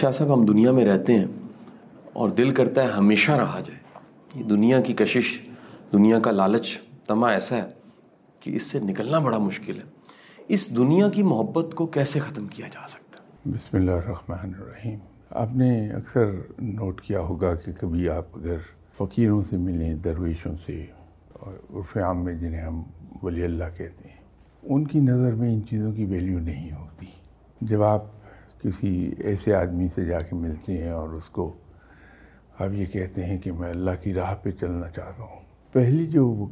شاہ صاحب، ہم دنیا میں رہتے ہیں اور دل کرتا ہے ہمیشہ رہا جائے۔ یہ دنیا کی کشش، دنیا کا لالچ، تما ایسا ہے کہ اس سے نکلنا بڑا مشکل ہے۔ اس دنیا کی محبت کو کیسے ختم کیا جا سکتا؟ ہے بسم اللہ الرحمن الرحیم۔ آپ نے اکثر نوٹ کیا ہوگا کہ کبھی آپ اگر فقیروں سے ملیں، درویشوں سے، اور عرف عام میں جنہیں ہم ولی اللہ کہتے ہیں، ان کی نظر میں ان چیزوں کی ویلیو نہیں ہوتی۔ جب آپ کسی ایسے آدمی سے جا کے ملتے ہیں اور اس کو آپ یہ کہتے ہیں کہ میں اللہ کی راہ پہ چلنا چاہتا ہوں۔ پہلی جو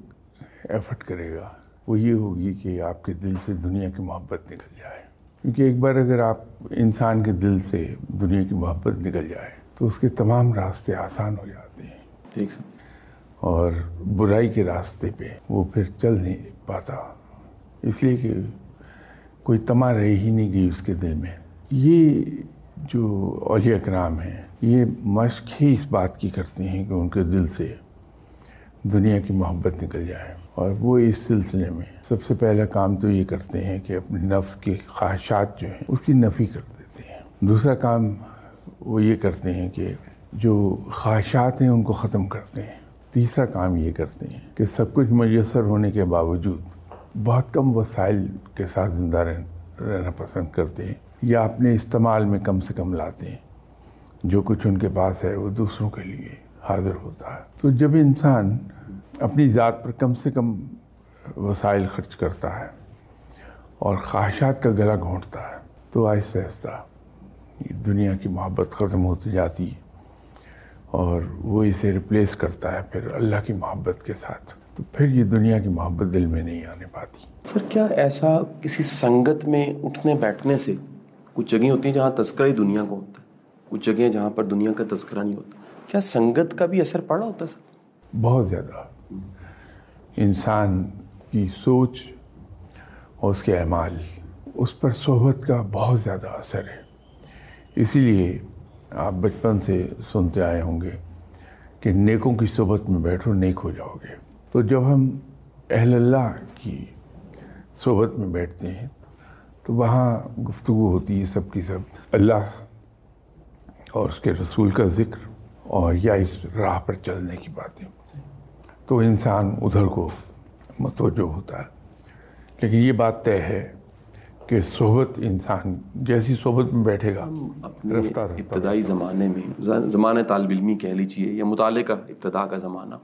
ایفرٹ کرے گا وہ یہ ہوگی کہ آپ کے دل سے دنیا کی محبت نکل جائے۔ کیونکہ ایک بار اگر آپ انسان کے دل سے دنیا کی محبت نکل جائے تو اس کے تمام راستے آسان ہو جاتے ہیں۔ ٹھیک سر۔ اور برائی کے راستے پہ وہ پھر چل نہیں پاتا۔ اس لیے کہ کوئی تما رہ ہی نہیں گئی اس کے دل میں۔ یہ جو اولیاء اکرام ہیں، یہ مشق ہی اس بات کی کرتے ہیں کہ ان کے دل سے دنیا کی محبت نکل جائے۔ اور وہ اس سلسلے میں سب سے پہلا کام تو یہ کرتے ہیں کہ اپنے نفس کے خواہشات جو ہیں اس کی نفی کر دیتے ہیں۔ دوسرا کام وہ یہ کرتے ہیں کہ جو خواہشات ہیں ان کو ختم کرتے ہیں۔ تیسرا کام یہ کرتے ہیں کہ سب کچھ میسر ہونے کے باوجود بہت کم وسائل کے ساتھ زندہ رہنا پسند کرتے ہیں۔ یا اپنے استعمال میں کم سے کم لاتے ہیں۔ جو کچھ ان کے پاس ہے وہ دوسروں کے لیے حاضر ہوتا ہے۔ تو جب انسان اپنی ذات پر کم سے کم وسائل خرچ کرتا ہے اور خواہشات کا گلا گھونٹتا ہے، تو آہستہ آہستہ دنیا کی محبت ختم ہوتی جاتی اور وہ اسے ریپلیس کرتا ہے پھر اللہ کی محبت کے ساتھ۔ تو پھر یہ دنیا کی محبت دل میں نہیں آنے پاتی۔ سر، کیا ایسا کسی سنگت میں اٹھنے بیٹھنے سے کچھ جگہیں ہوتی ہیں جہاں تذکرہ ہی دنیا کو ہوتا ہے، کچھ جگہیں جہاں پر دنیا کا تذکرہ نہیں ہوتا۔ کیا سنگت کا بھی اثر پڑا ہوتا ہے سر؟ بہت زیادہ۔ انسان کی سوچ اور اس کے اعمال، اس پر صحبت کا بہت زیادہ اثر ہے۔ اسی لیے آپ بچپن سے سنتے آئے ہوں گے کہ نیکوں کی صحبت میں بیٹھو، نیک ہو جاؤ گے۔ تو جب ہم اہل اللہ کی صحبت میں بیٹھتے ہیں تو وہاں گفتگو ہوتی ہے سب کی سب۔ اللہ اور اس کے رسول کا ذکر اور یا اس راہ پر چلنے کی باتیں۔ تو انسان ادھر کو متوجہ ہوتا ہے۔ لیکن یہ بات طے ہے کہ صحبت انسان جیسی صحبت میں بیٹھے گا اپنے ابتدائی زمانے میں زمانہ طالب علمی کہہ لیجیے یا مطالعے کا ابتدا کا زمانہ۔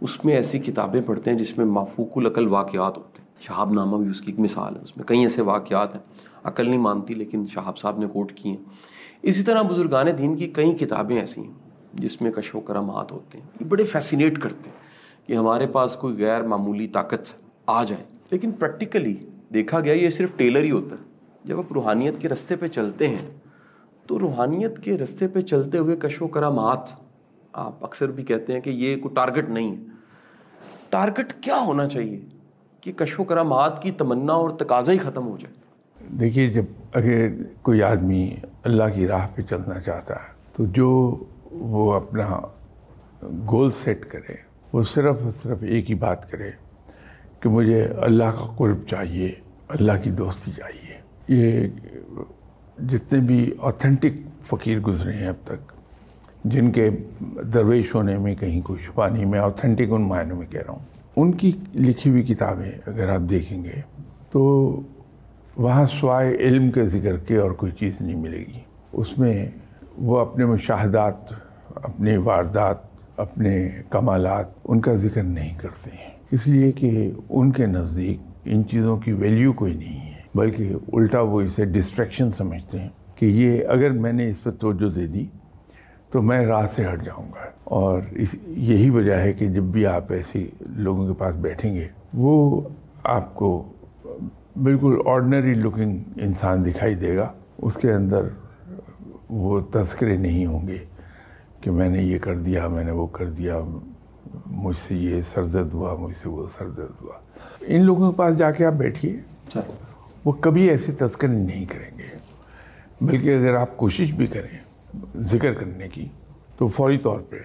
اس میں ایسی کتابیں پڑھتے ہیں جس میں مافوق العقل واقعات ہوتے ہیں۔ شہاب نامہ بھی اس کی ایک مثال ہے، اس میں کئی ایسے واقعات ہیں، عقل نہیں مانتی لیکن شہاب صاحب نے کوٹ کی ہیں۔ اسی طرح بزرگان دین کی کئی کتابیں ایسی ہیں جس میں کشو کرامات ہوتے ہیں، یہ بڑے فیسینیٹ کرتے ہیں کہ ہمارے پاس کوئی غیر معمولی طاقت آ جائے۔ لیکن پریکٹیکلی دیکھا گیا یہ صرف ٹیلر ہی ہوتا ہے۔ جب آپ روحانیت کے رستے پہ چلتے ہیں تو روحانیت کے رستے پہ چلتے ہوئے کش و کرامات آپ اکثر بھی کہتے ہیں کہ یہ کوئی ٹارگٹ نہیں ہے۔ ٹارگٹ کیا ہونا چاہیے؟ کہ کش و کرامات کی تمنا اور تقاضا ہی ختم ہو جائے۔ دیکھیے، جب اگر کوئی آدمی اللہ کی راہ پہ چلنا چاہتا ہے، تو جو وہ اپنا گول سیٹ کرے، وہ صرف اور صرف ایک ہی بات کرے کہ مجھے اللہ کا قرب چاہیے، اللہ کی دوستی چاہیے۔ یہ جتنے بھی آتھینٹک فقیر گزرے ہیں اب تک، جن کے درویش ہونے میں کہیں کوئی شبہ نہیں، میں آتھینٹک ان معنوں میں کہہ رہا ہوں۔ ان کی لکھی ہوئی کتابیں اگر آپ دیکھیں گے تو وہاں سوائے علم کے ذکر کے اور کوئی چیز نہیں ملے گی۔ اس میں وہ اپنے مشاہدات، اپنے واردات، اپنے کمالات ان کا ذکر نہیں کرتے ہیں۔ اس لیے کہ ان کے نزدیک ان چیزوں کی ویلیو کوئی نہیں ہے، بلکہ الٹا وہ اسے ڈسٹریکشن سمجھتے ہیں کہ یہ اگر میں نے اس پر توجہ دے دی تو میں راہ سے ہٹ جاؤں گا۔ اور اس یہی وجہ ہے کہ جب بھی آپ ایسے لوگوں کے پاس بیٹھیں گے وہ آپ کو بالکل آرڈنری لکنگ انسان دکھائی دے گا۔ اس کے اندر وہ تذکرے نہیں ہوں گے کہ میں نے یہ کر دیا میں نے وہ کر دیا مجھ سے یہ سر درد ہوا مجھ سے وہ سر درد ہوا۔ ان لوگوں کے پاس جا کے آپ بیٹھیے۔ وہ کبھی ایسی تذکر نہیں کریں گے۔ بلکہ اگر آپ کوشش بھی کریں ذکر کرنے کی تو فوری طور پہ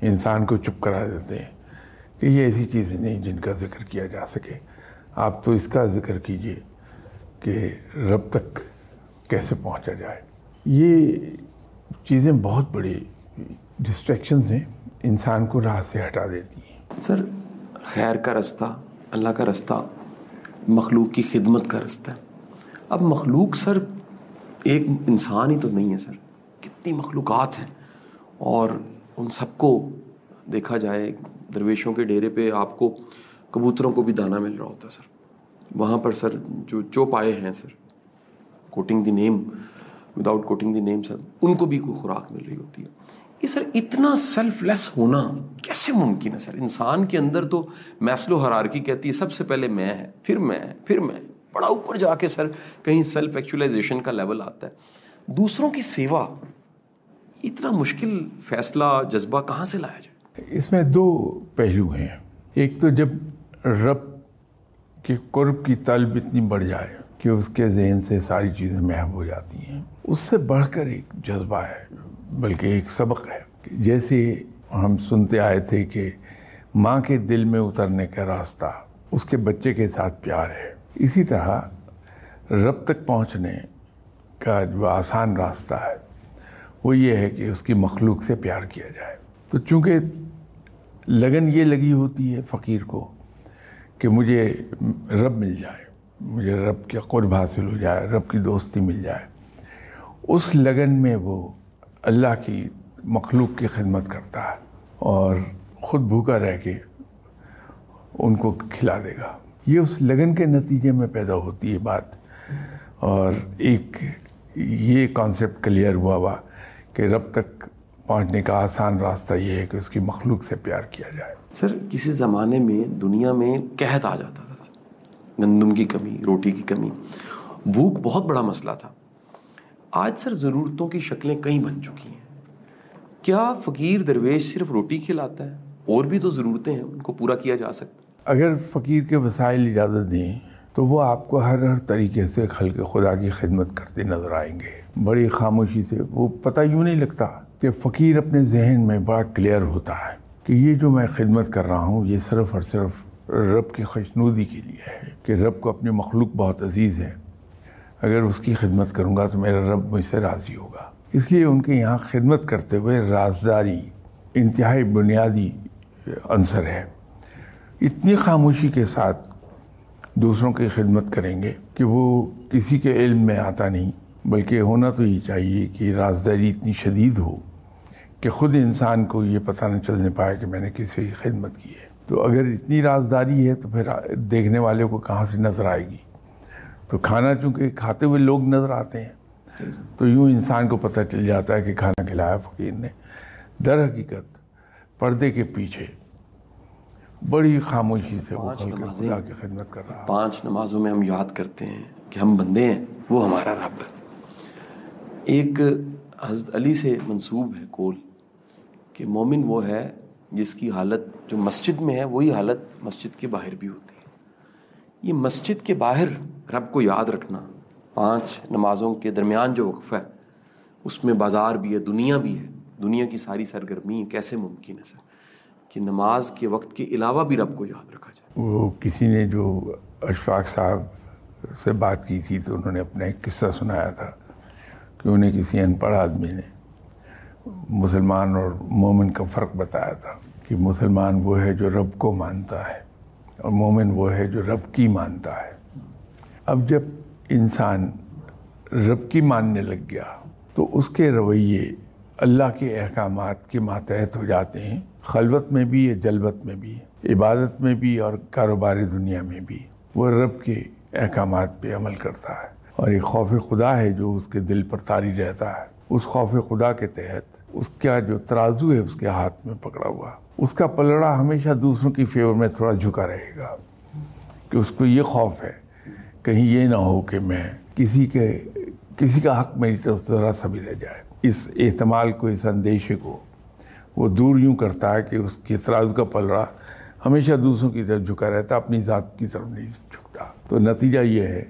انسان کو چپ کرا دیتے ہیں کہ یہ ایسی چیزیں نہیں جن کا ذکر کیا جا سکے۔ آپ تو اس کا ذکر کیجیے کہ رب تک کیسے پہنچا جائے۔ یہ چیزیں بہت بڑی ڈسٹریکشنز ہیں، انسان کو راہ سے ہٹا دیتی ہیں۔ سر، خیر کا رستہ، اللہ کا رستہ، مخلوق کی خدمت کا رستہ۔ ہے اب مخلوق سر، ایک انسان ہی تو نہیں ہے سر۔ کتنی مخلوقات ہیں۔ اور ان سب کو دیکھا جائے، درویشوں کے ڈیرے پہ آپ کو کبوتروں کو بھی دانہ مل رہا ہوتا ہے، سر۔ وہاں پر، سر، جو جو پائے ہیں، sir quoting the name without quoting the name sir, ان کو بھی کوئی خوراک مل رہی ہوتی ہے۔ یہ، سر، اتنا سیلف لیس ہونا کیسے ممکن ہے، سر؟ انسان کے اندر تو میسلو حرارکی کہتی ہے، سب سے پہلے میں ہے، پھر میں پھر میں بڑا اوپر جا کے، سر، کہیں سیلف ایکچولائزیشن کا لیول آتا ہے۔ دوسروں کی سیوا اتنا مشکل فیصلہ، جذبہ کہاں سے لایا جائے؟ اس میں دو پہلو ہیں۔ ایک تو جب رب کے قرب کی طلب اتنی بڑھ جائے کہ اس کے ذہن سے ساری چیزیں محب ہو جاتی ہیں، اس سے بڑھ کر ایک جذبہ ہے، بلکہ ایک سبق ہے۔ جیسے ہم سنتے آئے تھے کہ ماں کے دل میں اترنے کا راستہ اس کے بچے کے ساتھ پیار ہے۔ اسی طرح رب تک پہنچنے کا جو آسان راستہ ہے وہ یہ ہے کہ اس کی مخلوق سے پیار کیا جائے۔ تو چونکہ لگن یہ لگی ہوتی ہے فقیر کو کہ مجھے رب مل جائے، مجھے رب کے قرب حاصل ہو جائے، رب کی دوستی مل جائے، اس لگن میں وہ اللہ کی مخلوق کی خدمت کرتا ہے اور خود بھوکا رہ کے ان کو کھلا دے گا۔ یہ اس لگن کے نتیجے میں پیدا ہوتی ہے بات اور ایک یہ کانسیپٹ کلیئر ہوا ہوا۔ کہ رب تک پہنچنے کا آسان راستہ یہ ہے کہ اس کی مخلوق سے پیار کیا جائے۔ سر کسی زمانے میں دنیا میں قحط آ جاتا تھا۔ گندم کی کمی روٹی کی کمی بھوک بہت بڑا مسئلہ تھا۔ آج سر ضرورتوں کی شکلیں کئی بن چکی ہیں۔ کیا فقیر درویش صرف روٹی کھلاتا ہے؟ اور بھی تو ضرورتیں ہیں ان کو پورا کیا جا سکتا اگر فقیر کے وسائل اجازت دیں تو وہ آپ کو ہر ہر طریقے سے خلق خدا کی خدمت کرتے نظر آئیں گے۔ بڑی خاموشی سے، وہ پتہ یوں نہیں لگتا کہ فقیر اپنے ذہن میں بڑا کلیئر ہوتا ہے کہ یہ جو میں خدمت کر رہا ہوں، یہ صرف اور صرف رب کی خوشنودی کے لیے ہے کہ رب کو اپنی مخلوق بہت عزیز ہے۔ اگر اس کی خدمت کروں گا تو میرا رب مجھ سے راضی ہوگا۔ اس لیے ان کے یہاں خدمت کرتے ہوئے رازداری، انتہائی بنیادی عنصر ہے۔ اتنی خاموشی کے ساتھ دوسروں کی خدمت کریں گے کہ وہ کسی کے علم میں آتا نہیں۔ بلکہ ہونا تو یہ چاہیے کہ رازداری اتنی شدید ہو کہ خود انسان کو یہ پتہ نہ چلنے پائے کہ میں نے کسی کی خدمت کی ہے۔ تو اگر اتنی رازداری ہے تو پھر دیکھنے والے کو کہاں سے نظر آئے گی؟ تو کھانا چونکہ کھاتے ہوئے لوگ نظر آتے ہیں تو یوں انسان کو پتہ چل جاتا ہے کہ کھانا کھلایا فقیر نے۔ در حقیقت پردے کے پیچھے بڑی خاموشی سے وہ خلق خدا کی خدمت کر رہا پانچ نمازوں میں ہم یاد کرتے ہیں کہ ہم بندے ہیں وہ ہمارا رب ہے۔ ایک حضرت علی سے منصوب ہے کول کہ مومن وہ ہے جس کی حالت جو مسجد میں ہے، وہی حالت مسجد کے باہر بھی ہوتی ہے۔ یہ مسجد کے باہر رب کو یاد رکھنا، پانچ نمازوں کے درمیان جو وقفہ ہے، اس میں بازار بھی ہے، دنیا بھی ہے۔ دنیا کی ساری سرگرمی کیسے ممکن ہے سر؟ کہ نماز کے وقت کے علاوہ بھی رب کو یاد رکھا جائے۔ وہ کسی نے جو اشفاق صاحب سے بات کی تھی تو انہوں نے اپنا ایک قصہ سنایا تھا۔ کہ انہیں کسی ان پڑھ آدمی نے مسلمان اور مومن کا فرق بتایا تھا کہ مسلمان وہ ہے جو رب کو مانتا ہے اور مومن وہ ہے جو رب کی مانتا ہے۔ اب جب انسان رب کی ماننے لگ گیا تو اس کے رویے اللہ کے احکامات کے ماتحت ہو جاتے ہیں۔ خلوت میں بھی یا جلبت میں بھی عبادت میں بھی اور کاروباری دنیا میں بھی۔ وہ رب کے احکامات پہ عمل کرتا ہے۔ اور ایک خوف خدا ہے جو اس کے دل پر تاری رہتا ہے۔ اس خوف خدا کے تحت اس کا جو ترازو ہے اس کے ہاتھ میں پکڑا ہوا۔ اس کا پلڑا ہمیشہ دوسروں کی فیور میں تھوڑا جھکا رہے گا کہ اس کو یہ خوف ہے۔ کہیں یہ نہ ہو کہ میں کسی کے، کسی کا حق میری طرف ذرا سا بھی رہ جائے۔ اس احتمال کو، اس اندیشے کو وہ دور یوں کرتا ہے کہ اس کے ترازو کا پلڑا ہمیشہ دوسروں کی طرف جھکا رہتا، اپنی ذات کی طرف نہیں جھکتا۔ تو نتیجہ یہ ہے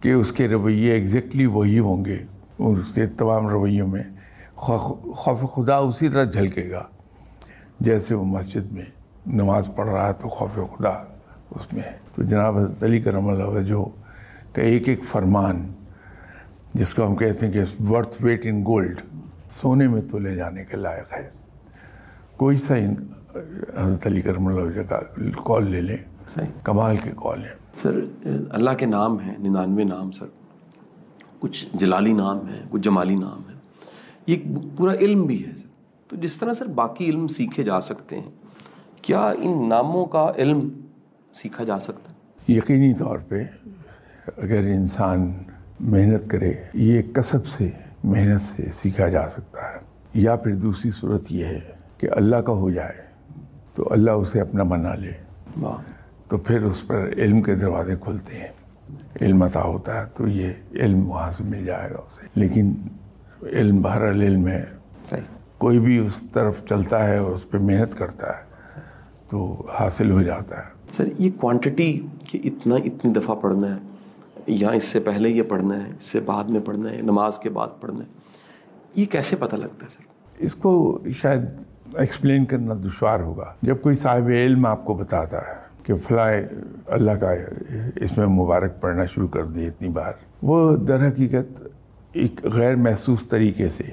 کہ اس کے رویے ایگزیکٹلی وہی ہوں گے اس کے تمام رویوں میں خوف خدا اسی طرح جھلکے گا جیسے وہ مسجد میں نماز پڑھ رہا ہے تو خوف خدا اس میں ہے۔ تو جناب حضرت علی کرم اللہ جو کا ایک ایک فرمان جس کو ہم کہتے ہیں کہ ورتھ ویٹ ان گولڈ سونے میں تو لے جانے کے لائق ہے۔ کوئی سا حضرت علی کرم اللہ وجہ کا کال لے لیں۔ صحیح۔ کمال کے کال ہیں۔ سر اللہ کے نام ہیں ننانوے نام سر۔ کچھ جلالی نام ہیں کچھ جمالی نام ہیں۔ یہ پورا علم بھی ہے سر۔ تو جس طرح سر باقی علم سیکھے جا سکتے ہیں کیا ان ناموں کا علم سیکھا جا سکتا ہے؟ یقینی طور پہ اگر انسان محنت کرے یہ کسب سے محنت سے سیکھا جا سکتا ہے۔ یا پھر دوسری صورت یہ ہے کہ اللہ کا ہو جائے تو اللہ اسے اپنا بنا لے۔ واہ۔ تو پھر اس پر علم کے دروازے کھلتے ہیں۔ علم عطا ہوتا ہے تو یہ علم وہاں سے مل جائے گا اسے۔ لیکن علم بہر علم ہے۔ صحیح۔ کوئی بھی اس طرف چلتا ہے اور اس پہ محنت کرتا ہے تو حاصل ہو جاتا ہے۔ سر یہ کوانٹٹی کہ اتنا اتنی دفعہ پڑھنا ہے یا اس سے پہلے یہ پڑھنا ہے اس سے بعد میں پڑھنا ہے نماز کے بعد پڑھنا ہے یہ کیسے پتہ لگتا ہے سر؟ اس کو شاید ایکسپلین کرنا دشوار ہوگا۔ جب کوئی صاحب علم آپ کو بتاتا ہے کہ فلاں اللہ کا اس میں مبارک پڑھنا شروع کر دی اتنی بار۔ وہ در حقیقت ایک غیر محسوس طریقے سے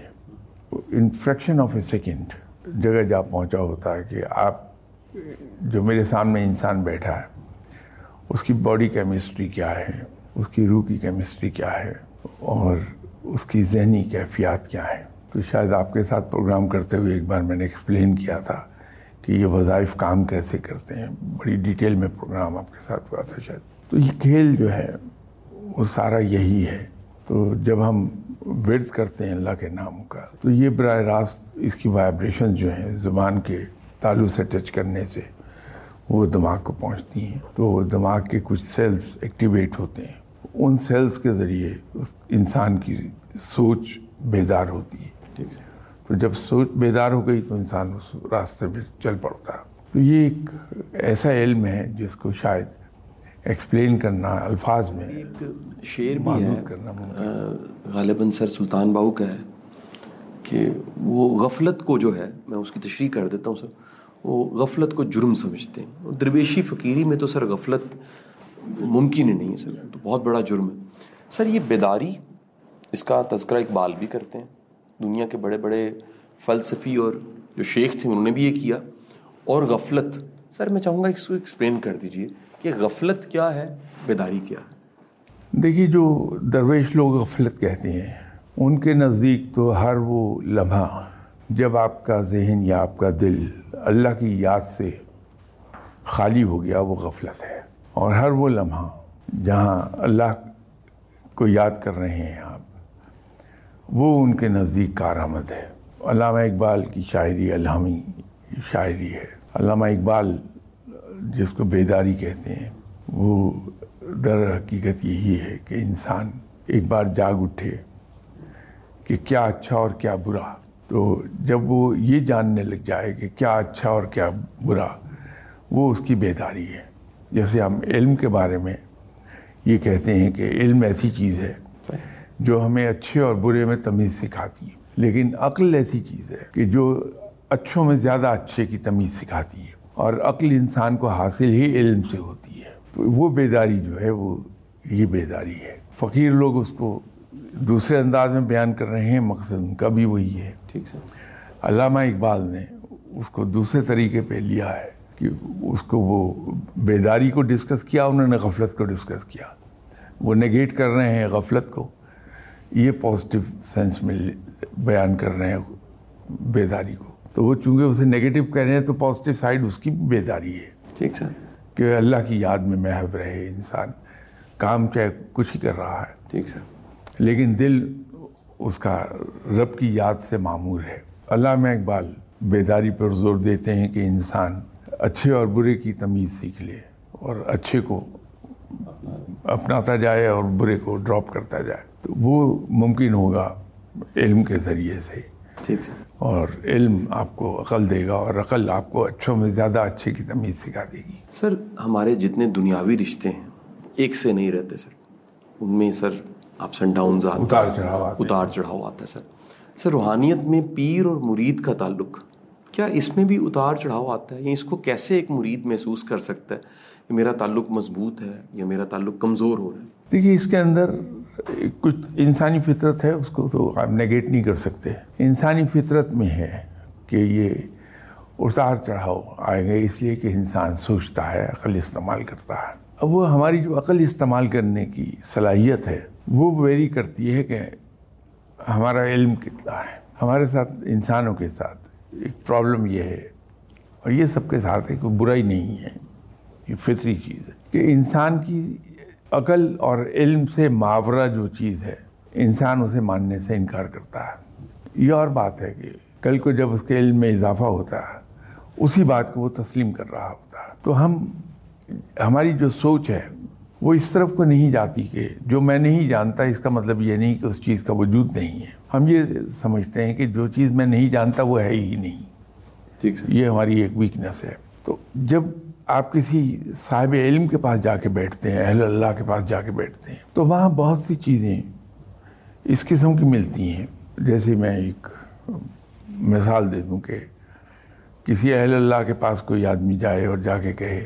in fraction of a second جگہ جا پہنچا ہوتا ہے کہ آپ جو میرے سامنے انسان بیٹھا ہے، اس کی باڈی کیمسٹری کیا ہے، اس کی روح کی کیمسٹری کیا ہے اور اس کی ذہنی کیفیات کیا ہیں۔ تو شاید آپ کے ساتھ پروگرام کرتے ہوئے ایک بار میں نے ایکسپلین کیا تھا۔ کہ یہ وظائف کام کیسے کرتے ہیں؟ بڑی ڈیٹیل میں پروگرام آپ کے ساتھ ہوا تھا شاید۔ تو یہ کھیل جو ہے، وہ سارا یہی ہے۔ تو جب ہم ورد کرتے ہیں اللہ کے نام کا، تو یہ براہ راست اس کی وائبریشن جو ہیں، زبان کے تالو سے ٹچ کرنے سے وہ دماغ کو پہنچتی ہیں۔ تو دماغ کے کچھ سیلز ایکٹیویٹ ہوتے ہیں۔ ان سیلز کے ذریعے اس انسان کی سوچ بیدار ہوتی ہے۔ ٹھیک ہے۔ تو جب سوچ بیدار ہو گئی تو انسان اس راستے میں چل پڑتا تو یہ ایک ایسا علم ہے جس کو شاید ایکسپلین کرنا الفاظ میں ایک شعر ہے کرنا غالباً سر سلطان باہو کا ہے کہ وہ غفلت کو جو ہے میں اس کی تشریح کر دیتا ہوں سر وہ غفلت کو جرم سمجھتے ہیں۔ اور درویشی فقیری میں تو سر غفلت ممکن ہی نہیں ہے سر تو بہت بڑا جرم ہے۔ سر یہ بیداری اس کا تذکرہ اقبال بھی کرتے ہیں۔ دنیا کے بڑے بڑے فلسفی اور جو شیخ تھے، انہوں نے بھی یہ کیا۔ اور غفلت۔ سر، میں چاہوں گا اس کو ایکسپلین کر دیجیے کہ غفلت کیا ہے، بیداری کیا ہے۔ دیکھیے، جو درویش لوگ غفلت کہتے ہیں، ان کے نزدیک تو ہر وہ لمحہ جب آپ کا ذہن یا آپ کا دل اللہ کی یاد سے خالی ہو گیا، وہ غفلت ہے۔ اور ہر وہ لمحہ جہاں اللہ کو یاد کر رہے ہیں آپ وہ ان کے نزدیک کارآمد ہے۔ علامہ اقبال کی شاعری الہامی شاعری ہے۔ علامہ اقبال جس کو بیداری کہتے ہیں، وہ در حقیقت یہی ہے کہ انسان ایک بار جاگ اٹھے کہ کیا اچھا اور کیا برا۔ تو جب وہ یہ جاننے لگ جائے کہ کیا اچھا اور کیا برا، وہ اس کی بیداری ہے۔ جیسے ہم علم کے بارے میں یہ کہتے ہیں کہ علم ایسی چیز ہے جو ہمیں اچھے اور برے میں تمیز سکھاتی ہے لیکن عقل ایسی چیز ہے کہ جو اچھوں میں زیادہ اچھے کی تمیز سکھاتی ہے اور عقل انسان کو حاصل ہی علم سے ہوتی ہے۔ تو وہ بیداری جو ہے وہ یہ بیداری ہے۔ فقیر لوگ اس کو دوسرے انداز میں بیان کر رہے ہیں مقصد ان کا بھی وہی ہے۔ ٹھیک سر۔ علامہ اقبال نے اس کو دوسرے طریقے پہ لیا ہے کہ اس کو وہ بیداری کو ڈسکس کیا انہوں نے غفلت کو ڈسکس کیا۔ وہ نگیٹ کر رہے ہیں غفلت کو۔ یہ پازیٹیو سینس میں بیان کر رہے ہیں بیداری کو۔ تو وہ چونکہ اسے نگیٹو کہہ رہے ہیں تو پازیٹیو سائڈ اس کی بیداری ہے۔ ٹھیک سر۔ کہ اللہ کی یاد میں محو رہے انسان۔ کام چاہے کچھ ہی کر رہا ہے۔ ٹھیک سر۔ لیکن دل اس کا رب کی یاد سے معمور ہے۔ علامہ اقبال بیداری پر زور دیتے ہیں کہ انسان اچھے اور برے کی تمیز سیکھ لے اور اچھے کو اپناتا جائے اور برے کو ڈراپ کرتا جائے۔ تو وہ ممکن ہوگا علم کے ذریعے سے۔ ٹھیک سر۔ اور علم آپ کو عقل دے گا اور عقل آپ کو اچھوں میں زیادہ اچھے کی تمیز سکھا دے گی۔ سر ہمارے جتنے دنیاوی رشتے ہیں ایک سے نہیں رہتے سر۔ ان میں سر اپس اینڈ ڈاؤنز آتے اتار چڑھاؤ۔ اتار چڑھاؤ آتا ہے سر۔ سر روحانیت میں پیر اور مرید کا تعلق کیا اس میں بھی اتار چڑھاؤ آتا ہے؟ یا اس کو کیسے ایک مرید محسوس کر سکتا ہے؟ میرا تعلق مضبوط ہے یا میرا تعلق کمزور ہو رہا ہے۔ دیکھیے، اس کے اندر کچھ انسانی فطرت ہے، اس کو تو آپ نگیٹ نہیں کر سکتے۔ انسانی فطرت میں ہے کہ یہ اتار چڑھاؤ آئے گئے اس لیے کہ انسان سوچتا ہے، عقل استعمال کرتا ہے۔ اب وہ ہماری جو عقل استعمال کرنے کی صلاحیت ہے، وہ ویری کرتی ہے کہ ہمارا علم کتنا ہے۔ ہمارے ساتھ، انسانوں کے ساتھ ایک پرابلم یہ ہے، اور یہ سب کے ساتھ ہے کوئی برائی نہیں ہے۔ یہ فطری چیز ہے کہ انسان کی عقل اور علم سے محاورہ جو چیز ہے انسان اسے ماننے سے انکار کرتا ہے۔ یہ اور بات ہے کہ کل کو جب اس کے علم میں اضافہ ہوتا ہے اسی بات کو وہ تسلیم کر رہا ہوتا ہے۔ تو ہم ہماری جو سوچ ہے وہ اس طرف کو نہیں جاتی کہ جو میں نہیں جانتا اس کا مطلب یہ نہیں کہ اس چیز کا وجود نہیں ہے۔ ہم یہ سمجھتے ہیں کہ جو چیز میں نہیں جانتا وہ ہے ہی نہیں۔ ٹھیک یہ ہماری ایک ویکنیس ہے۔ تو جب آپ کسی صاحب علم کے پاس جا کے بیٹھتے ہیں، اہل اللہ کے پاس جا کے بیٹھتے ہیں۔ تو وہاں بہت سی چیزیں اس قسم کی ملتی ہیں۔ جیسے میں ایک مثال دے دوں کہ کسی اہل اللہ کے پاس کوئی آدمی جائے اور جا کے کہے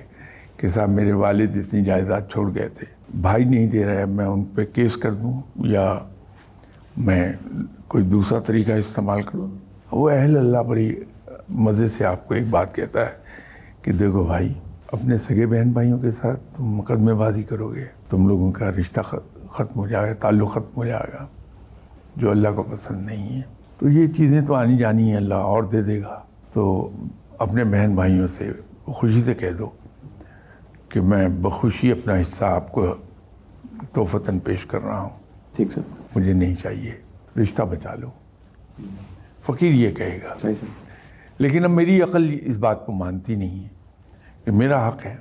کہ صاحب میرے والد اتنی جائیداد چھوڑ گئے تھے۔ بھائی نہیں دے رہا ہے، میں ان پہ کیس کر دوں یا میں کوئی دوسرا طریقہ استعمال کروں۔ وہ اہل اللہ بڑی مزے سے آپ کو ایک بات کہتا ہے کہ دیکھو بھائی اپنے سگے بہن بھائیوں کے ساتھ تم مقدمے بازی کرو گے تم لوگوں کا رشتہ ختم ہو جائے گا تعلق ختم ہو جائے گا جو اللہ کو پسند نہیں ہے۔ تو یہ چیزیں تو آنی جانی ہیں اللہ اور دے دے گا۔ تو اپنے بہن بھائیوں سے خوشی سے کہہ دو کہ میں بخوشی اپنا حصہ آپ کو توفتاً پیش کر رہا ہوں۔ ٹھیک سر۔ مجھے نہیں چاہیے۔ رشتہ بچا لو۔ فقیر یہ کہے گا۔ لیکن اب میری عقل اس بات کو مانتی نہیں ہے۔ کہ میرا حق ہے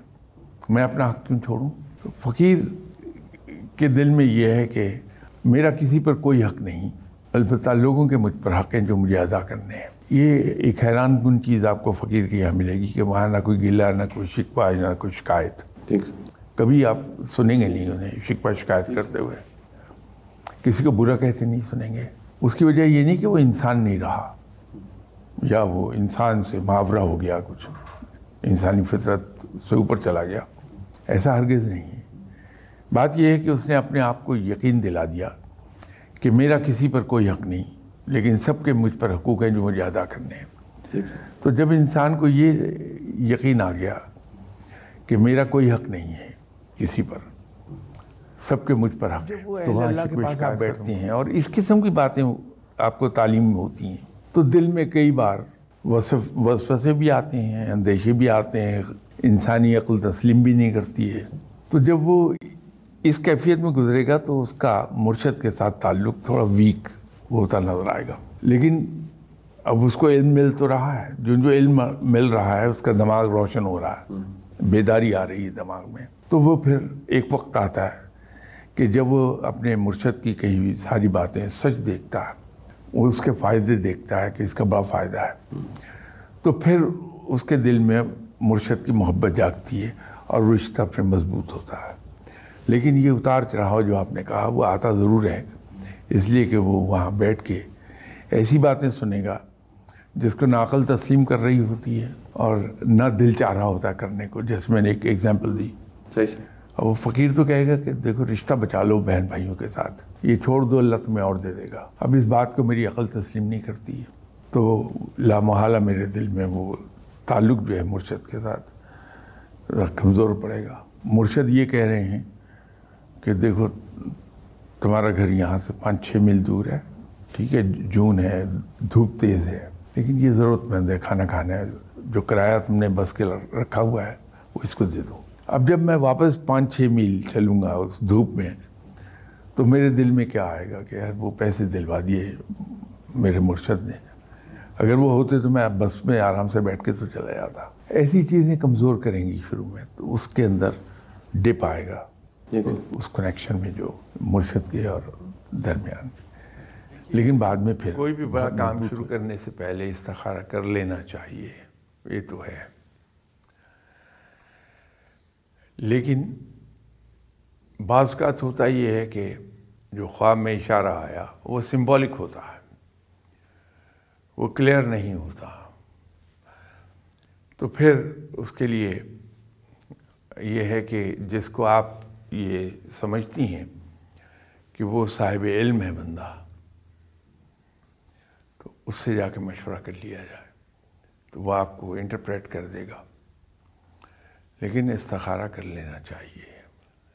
میں اپنا حق کیوں چھوڑوں؟ تو فقیر کے دل میں یہ ہے کہ میرا کسی پر کوئی حق نہیں البتہ لوگوں کے مجھ پر حق ہیں جو مجھے ادا کرنے ہیں۔ یہ ایک حیران کن چیز آپ کو فقیر کی یہاں ملے گی کہ وہاں نہ کوئی گلہ نہ کوئی شکوہ نہ کوئی شکایت۔ ٹھیک۔ کبھی آپ سنیں گے نہیں انہیں شکوہ شکایت کرتے ہوئے۔ کسی کو برا کہتے نہیں سنیں گے۔ اس کی وجہ یہ نہیں کہ وہ انسان نہیں رہا یا وہ انسان سے محاورہ ہو گیا کچھ۔ انسانی فطرت سے اوپر چلا گیا۔ ایسا ہرگز نہیں ہے۔ بات یہ ہے کہ اس نے اپنے آپ کو یقین دلا دیا کہ میرا کسی پر کوئی حق نہیں لیکن سب کے مجھ پر حقوق ہیں جو مجھے ادا کرنے ہیں۔ تو جب انسان کو یہ یقین آ گیا کہ میرا کوئی حق نہیں ہے کسی پر سب کے مجھ پر حق ہے۔ تو وہاں آپ بیٹھتی ہیں اور اس قسم کی باتیں آپ کو تعلیم میں ہوتی ہیں۔ تو دل میں کئی بار وصف وسوسے بھی آتے ہیں، اندیشے بھی آتے ہیں، انسانی عقل تسلیم بھی نہیں کرتی ہے۔ تو جب وہ اس کیفیت میں گزرے گا تو اس کا مرشد کے ساتھ تعلق تھوڑا ویک ہوتا نظر آئے گا۔ لیکن اب اس کو علم مل تو رہا ہے۔ جو جو علم مل رہا ہے، اس کا دماغ روشن ہو رہا ہے۔ بیداری آ رہی ہے دماغ میں۔ تو وہ پھر ایک وقت آتا ہے کہ جب وہ اپنے مرشد کی کہی ہوئی ساری باتیں سچ دیکھتا ہے۔ وہ اس کے فائدے دیکھتا ہے کہ اس کا بڑا فائدہ ہے۔ تو پھر اس کے دل میں مرشد کی محبت جاگتی ہے اور رشتہ پھر مضبوط ہوتا ہے۔ لیکن یہ اتار چڑھاؤ جو آپ نے کہا وہ آتا ضرور ہے۔ اس لیے کہ وہ وہاں بیٹھ کے ایسی باتیں سنے گا جس کو نہ عقل تسلیم کر رہی ہوتی ہے اور نہ دل چاہ رہا ہوتا ہے کرنے کو جیسے میں نے ایک ایگزامپل دی۔ صحیح اور وہ فقیر تو کہے گا کہ دیکھو رشتہ بچا لو بہن بھائیوں کے ساتھ۔ یہ چھوڑ دو، اللہ تمہیں اور دے دے گا۔ اب اس بات کو میری عقل تسلیم نہیں کرتی۔ ہے تو لامحالہ میرے دل میں وہ تعلق جو ہے مرشد کے ساتھ کمزور پڑے گا۔ مرشد یہ کہہ رہے ہیں کہ دیکھو، تمہارا گھر یہاں سے پانچ چھ میل دور ہے، ٹھیک ہے، جون ہے، دھوپ تیز ہے۔ لیکن یہ ضرورت مند ہے، کھانا کھانا ہے، جو کرایہ تم نے بس کے رکھا ہوا ہے، وہ اس کو دے دو۔ اب جب میں واپس پانچ چھ میل چلوں گا اس دھوپ میں تو میرے دل میں کیا آئے گا کہ یار وہ پیسے دلوا دیے میرے مرشد نے۔ اگر وہ ہوتے تو میں بس میں آرام سے بیٹھ کے تو چلا جاتا۔ ایسی چیزیں کمزور کریں گی شروع میں تو اس کے اندر ڈپ آئے گا۔ ٹھیک سر اس کنیکشن میں جو مرشد کے اور درمیان۔ لیکن بعد میں پھر کوئی بھی بڑا کام شروع کرنے سے پہلے استخارہ کر لینا چاہیے۔ یہ تو ہے۔ لیکن بعض اوقات ہوتا یہ ہے کہ جو خواب میں اشارہ آیا وہ سمبولک ہوتا ہے، وہ کلیئر نہیں ہوتا۔ تو پھر اس کے لیے یہ ہے کہ جس کو آپ یہ سمجھتی ہیں کہ وہ صاحب علم ہے بندہ، تو اس سے جا کے مشورہ کر لیا جائے، تو وہ آپ کو انٹرپریٹ کر دے گا۔ لیکن استخارہ کر لینا چاہیے۔